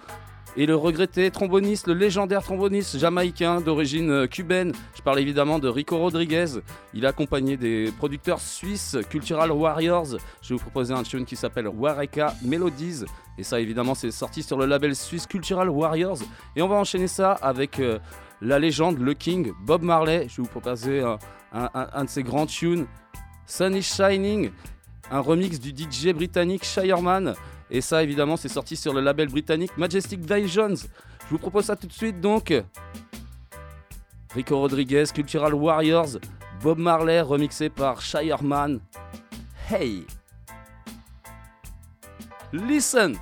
Et le regretté tromboniste, le légendaire tromboniste jamaïcain d'origine euh, cubaine, je parle évidemment de Rico Rodriguez. Il a accompagné des producteurs suisses, Cultural Warriors. Je vais vous proposer un tune qui s'appelle Wareka Melodies. Et ça, évidemment, c'est sorti sur le label suisse Cultural Warriors. Et on va enchaîner ça avec euh, la légende, le king, Bob Marley. Je vais vous proposer un, un- de ses grands tunes, Sun is Shining, un remix du DJ britannique Shireman. Et ça, évidemment, c'est sorti sur le label britannique Majestic Visions. Je vous propose ça tout de suite donc. Rico Rodriguez, Cultural Warriors, Bob Marley, remixé par Shireman. Hey! Listen!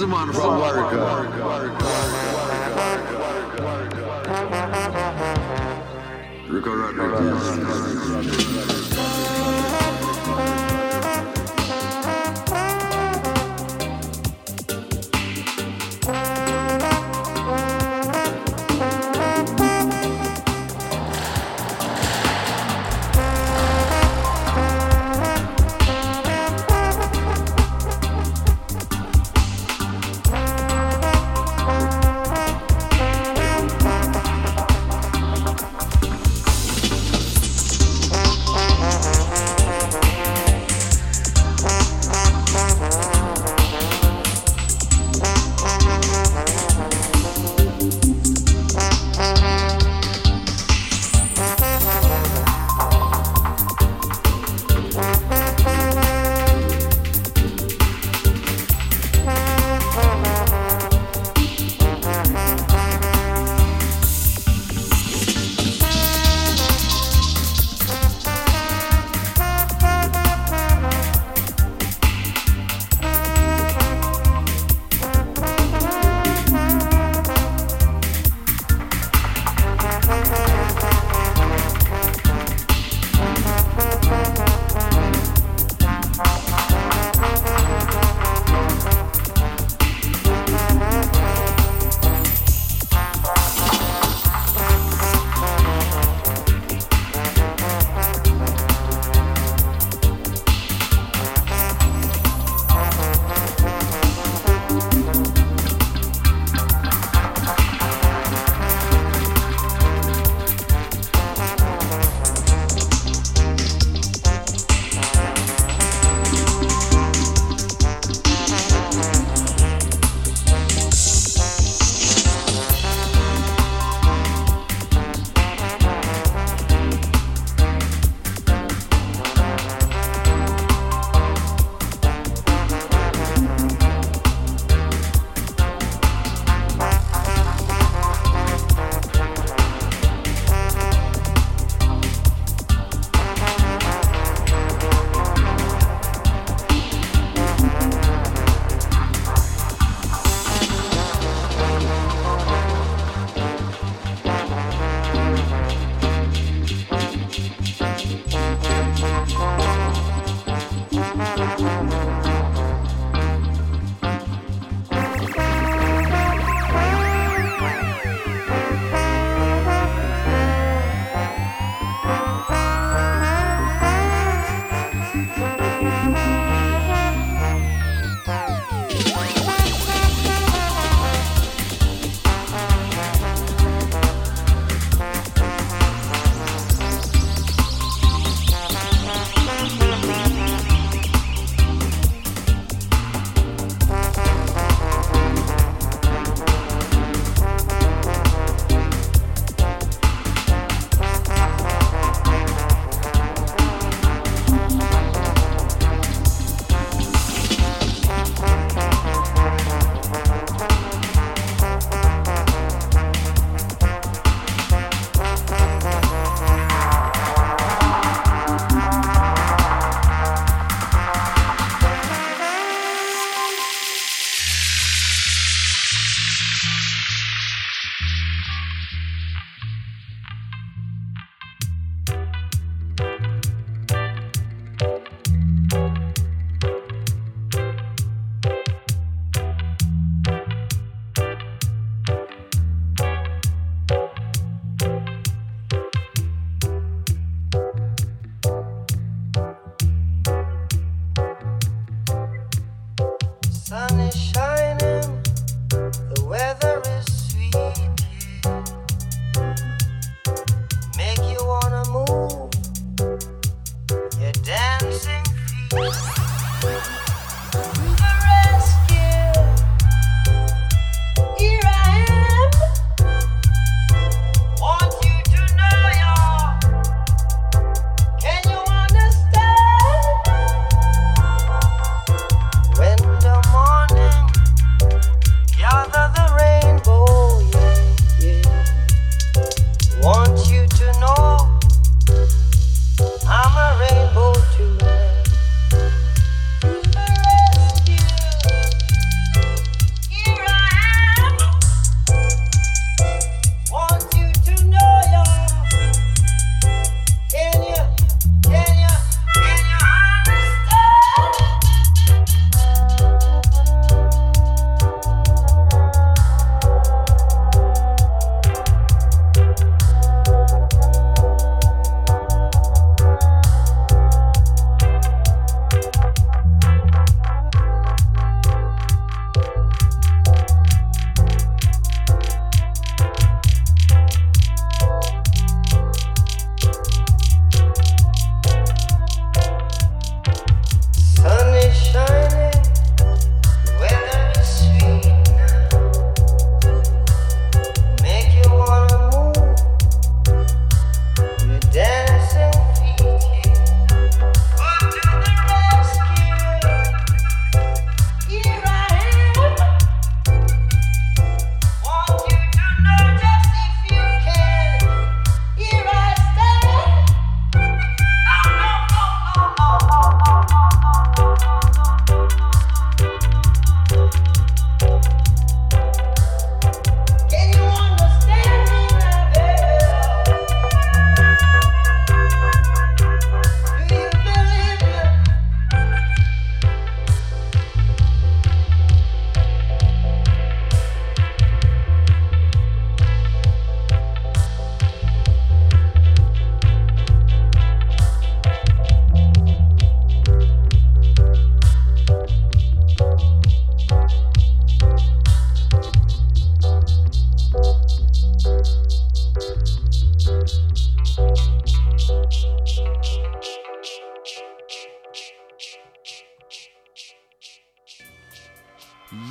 Is a man from Warwick. Uh, Rico Rodriguez.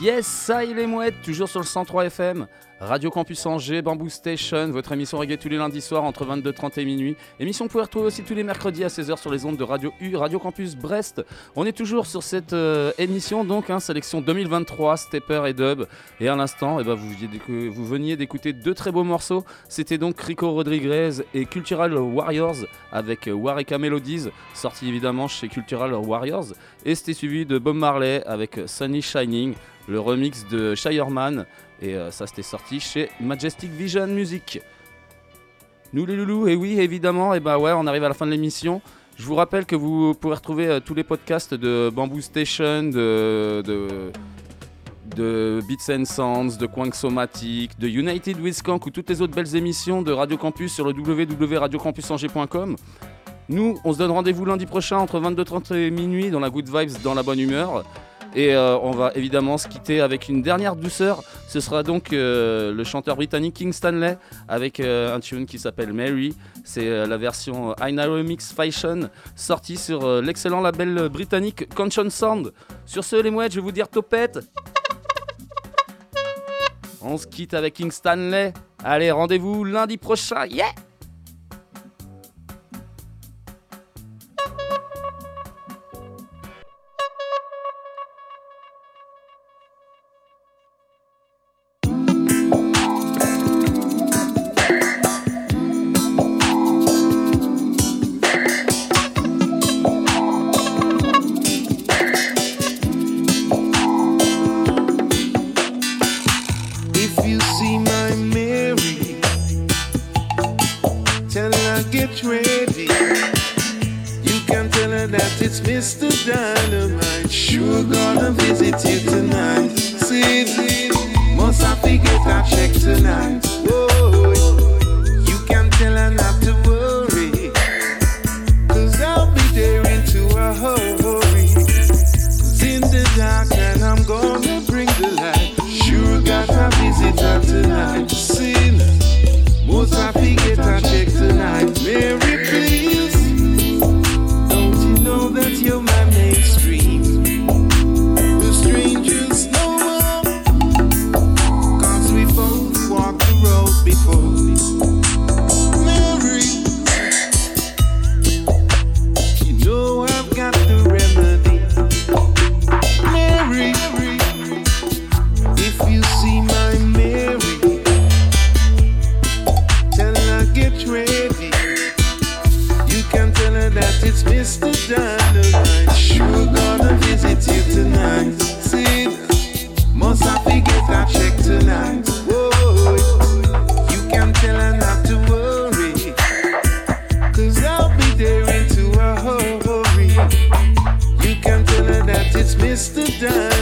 Yes, ça y est les mouettes, toujours sur le 103 FM, Radio Campus Angers, Bamboo Station, votre émission reggae tous les lundis soirs entre 22h30 et minuit. Émission que vous pouvez retrouver aussi tous les mercredis à 16h sur les ondes de Radio U, Radio Campus Brest. On est toujours sur cette euh, émission, donc, hein, sélection 2023, Stepper et Dub. Et à l'instant, eh ben, vous, veniez d'écouter deux très beaux morceaux. C'était donc Rico Rodriguez et Cultural Warriors avec euh, Wareka Melodies, sorti évidemment chez Cultural Warriors. Et c'était suivi de Bob Marley avec euh, Sunny Shining, le remix de Shireman. Et euh, ça, c'était sorti chez Majestic Vision Music. Nous les loulous, et oui, évidemment, et bah ouais, on arrive à la fin de l'émission. Je vous rappelle que vous pouvez retrouver euh, tous les podcasts de Bamboo Station, de, de, de Beats and Sounds, de Quank Somatic, de United with Skank ou toutes les autres belles émissions de Radio Campus sur le www.radiocampusangers.com. Nous, on se donne rendez-vous lundi prochain entre 22h30 et minuit dans la good vibes, dans la bonne humeur. Et euh, on va évidemment se quitter avec une dernière douceur. Ce sera donc euh, le chanteur britannique King Stanley avec euh, un tune qui s'appelle Mary. C'est la version I Remix Fashion sortie sur l'excellent label britannique Conscience Sound. Sur ce, les mouettes, je vais vous dire topette. On se quitte avec King Stanley. Allez, rendez-vous lundi prochain. Yeah! done.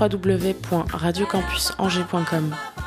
www.radiocampusangers.com.